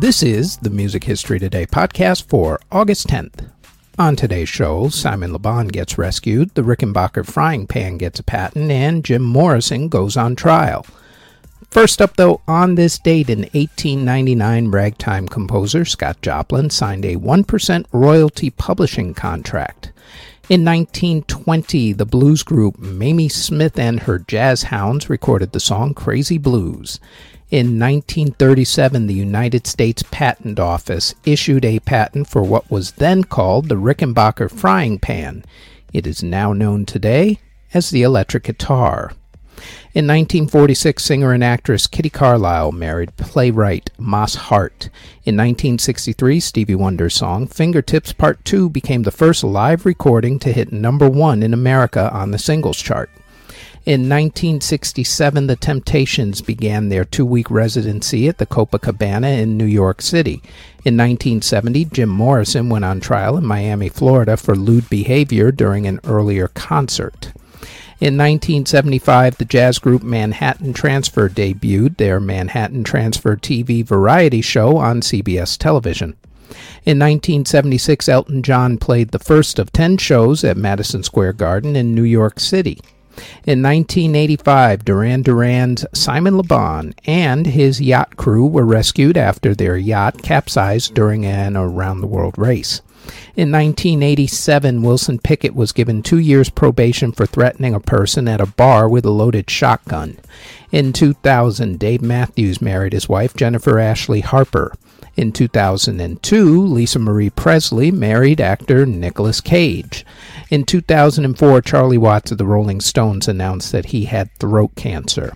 This is the Music History Today podcast for August 10th. On today's show, Simon Le Bon gets rescued, the Rickenbacker frying pan gets a patent, and Jim Morrison goes on trial. First up, though, on this date in 1899, ragtime composer Scott Joplin signed a 1% royalty publishing contract. In 1920, the blues group Mamie Smith and her Jazz Hounds recorded the song Crazy Blues. In 1937, the United States Patent Office issued a patent for what was then called the Rickenbacker frying pan. It is now known today as the electric guitar. In 1946, singer and actress Kitty Carlisle married playwright Moss Hart. In 1963, Stevie Wonder's song Fingertips Part 2 became the first live recording to hit number one in America on the singles chart. In 1967, the Temptations began their two week residency at the Copacabana in New York City. In 1970, Jim Morrison went on trial in Miami, Florida for lewd behavior during an earlier concert. In 1975, the jazz group Manhattan Transfer debuted their Manhattan Transfer TV variety show on CBS television. In 1976, Elton John played the first of 10 shows at Madison Square Garden in New York City. In 1985, Duran Duran's Simon Le Bon and his yacht crew were rescued after their yacht capsized during an around the world race. In 1987, Wilson Pickett was given two years probation for threatening a person at a bar with a loaded shotgun. In 2000, Dave Matthews married his wife, Jennifer Ashley Harper. In 2002, Lisa Marie Presley married actor Nicolas Cage. In 2004, Charlie Watts of the Rolling Stones announced that he had throat cancer.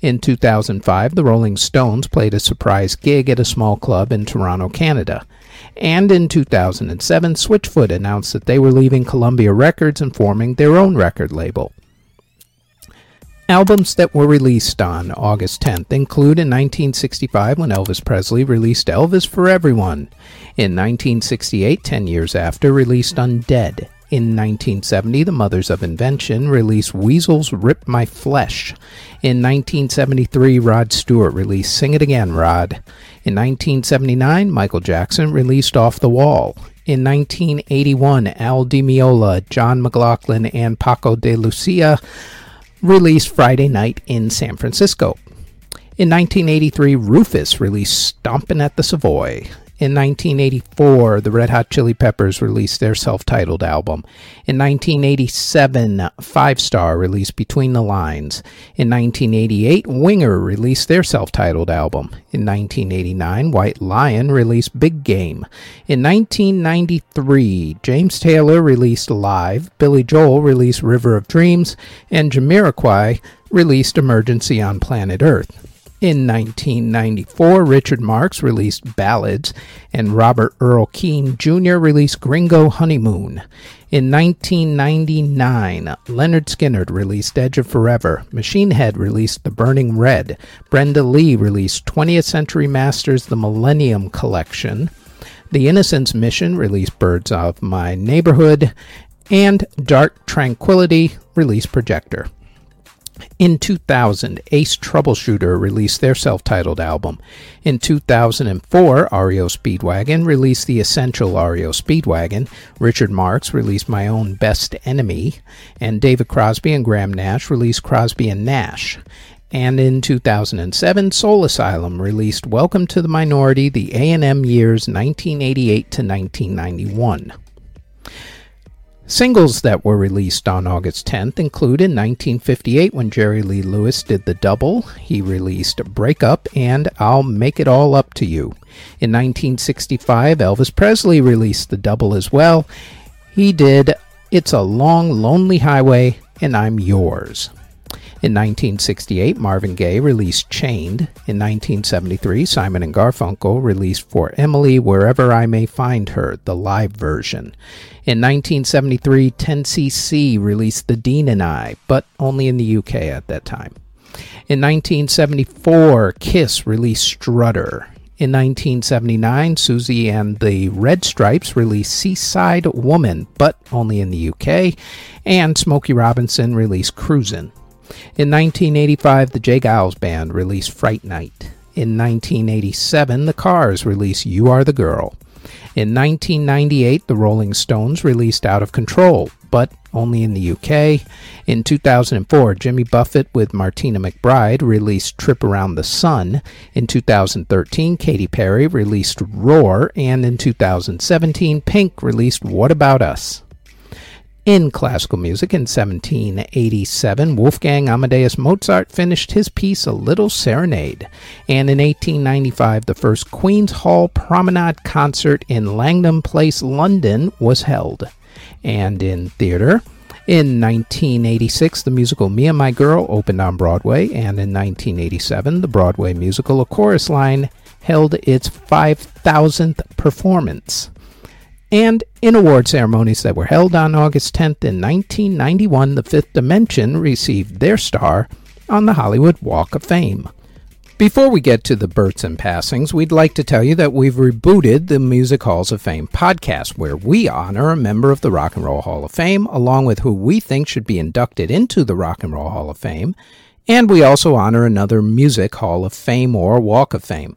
In 2005, the Rolling Stones played a surprise gig at a small club in Toronto, Canada. And in 2007, Switchfoot announced that they were leaving Columbia Records and forming their own record label. Albums that were released on August 10th include in 1965 when Elvis Presley released Elvis for Everyone. In 1968, 10 years after, released Undead. In 1970, the Mothers of Invention released Weasels Rip My Flesh. In 1973, Rod Stewart released Sing It Again, Rod. In 1979, Michael Jackson released Off the Wall. In 1981, Al Di Meola, John McLaughlin, and Paco de Lucia released Friday Night in San Francisco. In 1983, Rufus released Stompin' at the Savoy. In 1984, the Red Hot Chili Peppers released their self titled album. In 1987, Five Star released Between the Lines. In 1988, Winger released their self titled album. In 1989, White Lion released Big Game. In 1993, James Taylor released Live, Billy Joel released River of Dreams, and Jamiroquai released Emergency on Planet Earth. In 1994, Richard Marx released Ballads, and Robert Earl Keen Jr. released Gringo Honeymoon. In 1999, Lynyrd Skynyrd released Edge of Forever. Machine Head released The Burning Red. Brenda Lee released 20th Century Masters The Millennium Collection. The Innocence Mission released Birds of My Neighborhood. And Dark Tranquillity released Projector. In 2000, Ace Troubleshooter released their self titled album. In 2004, REO Speedwagon released the Essential REO Speedwagon. Richard Marx released My Own Best Enemy. And David Crosby and Graham Nash released Crosby and Nash. And in 2007, Soul Asylum released Welcome to the Minority, the A&M years 1988 to 1991. Singles that were released on August 10th include in 1958 when Jerry Lee Lewis did the double, he released Break Up and I'll Make It All Up to You. In 1965, Elvis Presley released the double as well. He did It's a Long, Lonely Highway and I'm Yours. In 1968, Marvin Gaye released Chained. In 1973, Simon and Garfunkel released For Emily Wherever I May Find Her, the live version. In 1973, 10cc released The Dean and I, but only in the UK at that time. In 1974, Kiss released Strutter. In 1979, Suzy and the Red Stripes released Seaside Woman, but only in the UK, and Smokey Robinson released Cruisin'. In 1985, the J. Geils Band released Fright Night. In 1987, The Cars released You Are the Girl. In 1998, the Rolling Stones released Out of Control, but only in the UK. In 2004, Jimmy Buffett with Martina McBride released Trip Around the Sun. In 2013, Katy Perry released Roar, and in 2017, Pink released What About Us? In classical music in 1787, Wolfgang Amadeus Mozart finished his piece A Little Serenade, and in 1895, the first Queen's Hall Promenade concert in Langham Place, London was held. And in theater, in 1986, the musical Me and My Girl opened on Broadway, and in 1987, the Broadway musical A Chorus Line held its 5,000th performance. And in award ceremonies that were held on August 10th in 1991, The Fifth Dimension received their star on the Hollywood Walk of Fame. Before we get to the births and passings, we'd like to tell you that we've rebooted the Music Halls of Fame podcast, where we honor a member of the Rock and Roll Hall of Fame, along with who we think should be inducted into the Rock and Roll Hall of Fame, and we also honor another Music Hall of Fame or Walk of Fame.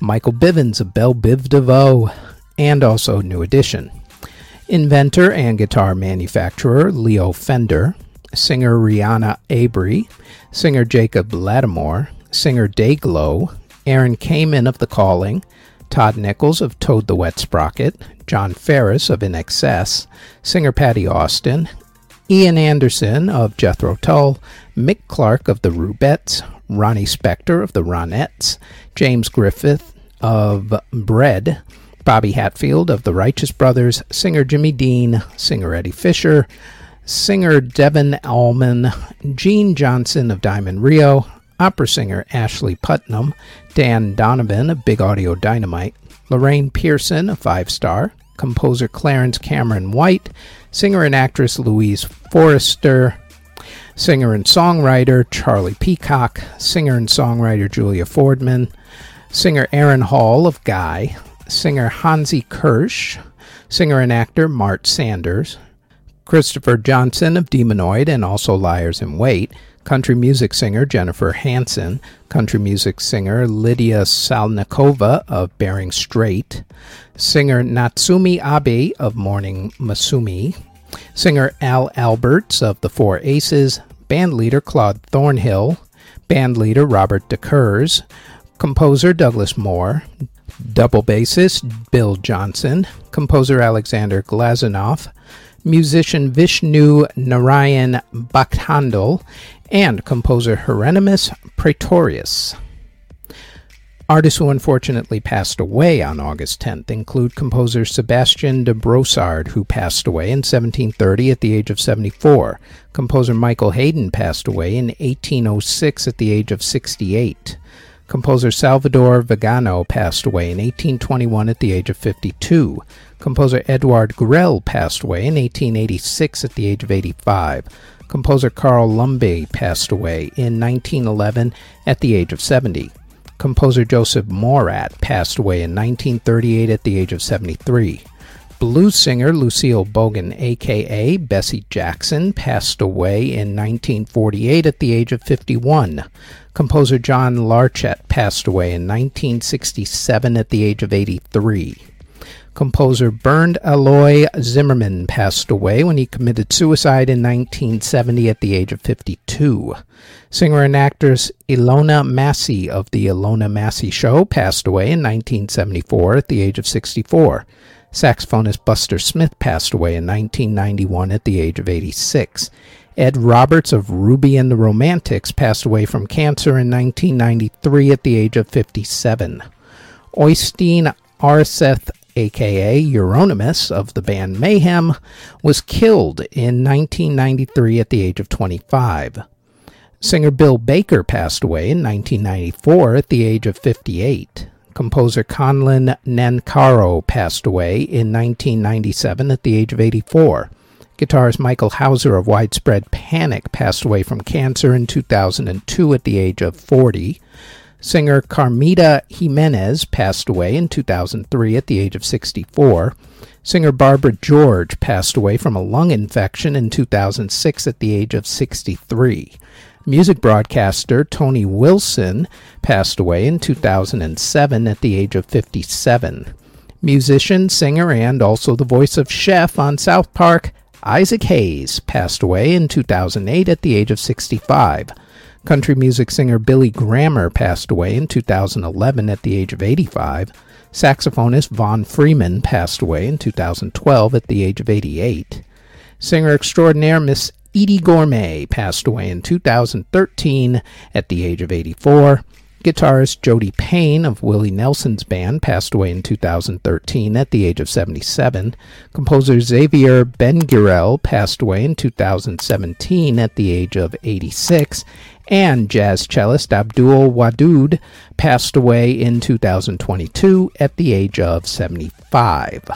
Michael Bivins of Bell Biv DeVoe, and also New Edition. Inventor and guitar manufacturer Leo Fender, singer Rihanna Avery, singer Jacob Latimore, singer Dayglow, Aaron Kamin of The Calling, Todd Nichols of Toad the Wet Sprocket, Jon Farriss of INXS, singer Patti Austin, Ian Anderson of Jethro Tull, Mick Clarke of the Rubettes, Ronnie Spector of the Ronettes, James Griffin of Bread, Bobby Hatfield of the Righteous Brothers, singer Jimmy Dean, singer Eddie Fisher, singer Devon Allman, Gene Johnson of Diamond Rio, opera singer Ashley Putnam, Dan Donovan of Big Audio Dynamite, Lorraine Pearson of Five Star, composer Clarence Cameron White, singer and actress Louise Forrester, singer and songwriter Charlie Peacock, singer and songwriter Julia Fordham, singer Aaron Hall of Guy, singer Hansi Kürsch, singer and actor Mart Sanders, Christopher Johnson of Demonoid and also Liars in Wait, country music singer Jennifer Hanson, country music singer Lydia Salnikova of Bering Strait, singer Natsumi Abe of Morning Musume, singer Al Alberts of The Four Aces, bandleader Claude Thornhill, bandleader Robert DeCurs, composer Douglas Moore, double bassist Bill Johnson, composer Alexander Glazunov, musician Vishnu Narayan Bhatkhande, and composer Hieronymus Praetorius. Artists who unfortunately passed away on August 10th include composer Sebastian de Brossard, who passed away in 1730 at the age of 74. Composer Michael Haydn passed away in 1806 at the age of 68. Composer Salvador Vigano passed away in 1821 at the age of 52. Composer Edouard Grell passed away in 1886 at the age of 85. Composer Carl Lumbye passed away in 1911 at the age of 70. Composer Joseph Morat passed away in 1938 at the age of 73. Blues singer Lucille Bogan, aka Bessie Jackson, passed away in 1948 at the age of 51. Composer John Larchet passed away in 1967 at the age of 83. Composer Bernd Aloy Zimmermann passed away when he committed suicide in 1970 at the age of 52. Singer and actress Ilona Massey of The Ilona Massey Show passed away in 1974 at the age of 64. Saxophonist Buster Smith passed away in 1991 at the age of 86. Ed Roberts of Ruby and the Romantics passed away from cancer in 1993 at the age of 57. Oystein Aarseth aka Euronymous of the band Mayhem, was killed in 1993 at the age of 25. Singer Bill Baker passed away in 1994 at the age of 58. Composer Conlon Nancarrow passed away in 1997 at the age of 84. Guitarist Michael Houser of Widespread Panic passed away from cancer in 2002 at the age of 40. Singer Carmita Jimenez passed away in 2003 at the age of 64. Singer Barbara George passed away from a lung infection in 2006 at the age of 63. Music broadcaster Tony Wilson passed away in 2007 at the age of 57. Musician, singer, and also the voice of Chef on South Park, Isaac Hayes passed away in 2008 at the age of 65. Country music singer Billy Grammer passed away in 2011 at the age of 85. Saxophonist Von Freeman passed away in 2012 at the age of 88. Singer extraordinaire Miss Eydie Gormé passed away in 2013 at the age of 84. Guitarist Jody Payne of Willie Nelson's band passed away in 2013 at the age of 77. Composer Xavier Benguerel passed away in 2017 at the age of 86. And jazz cellist Abdul Wadud passed away in 2022 at the age of 75.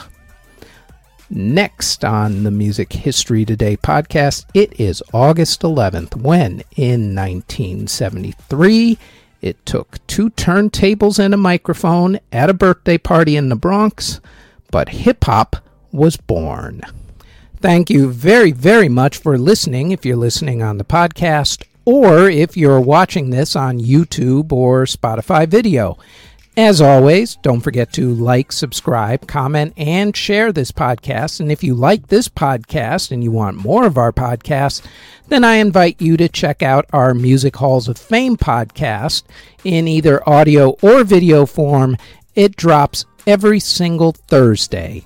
Next on the Music History Today podcast, it is August 11th when, in 1973, it took two turntables and a microphone at a birthday party in the Bronx, but hip hop was born. Thank you very, very much for listening if you're listening on the podcast or if you're watching this on YouTube or Spotify video. As always, don't forget to like, subscribe, comment, and share this podcast. And if you like this podcast and you want more of our podcasts, then I invite you to check out our Music Halls of Fame podcast in either audio or video form. It drops every single Thursday.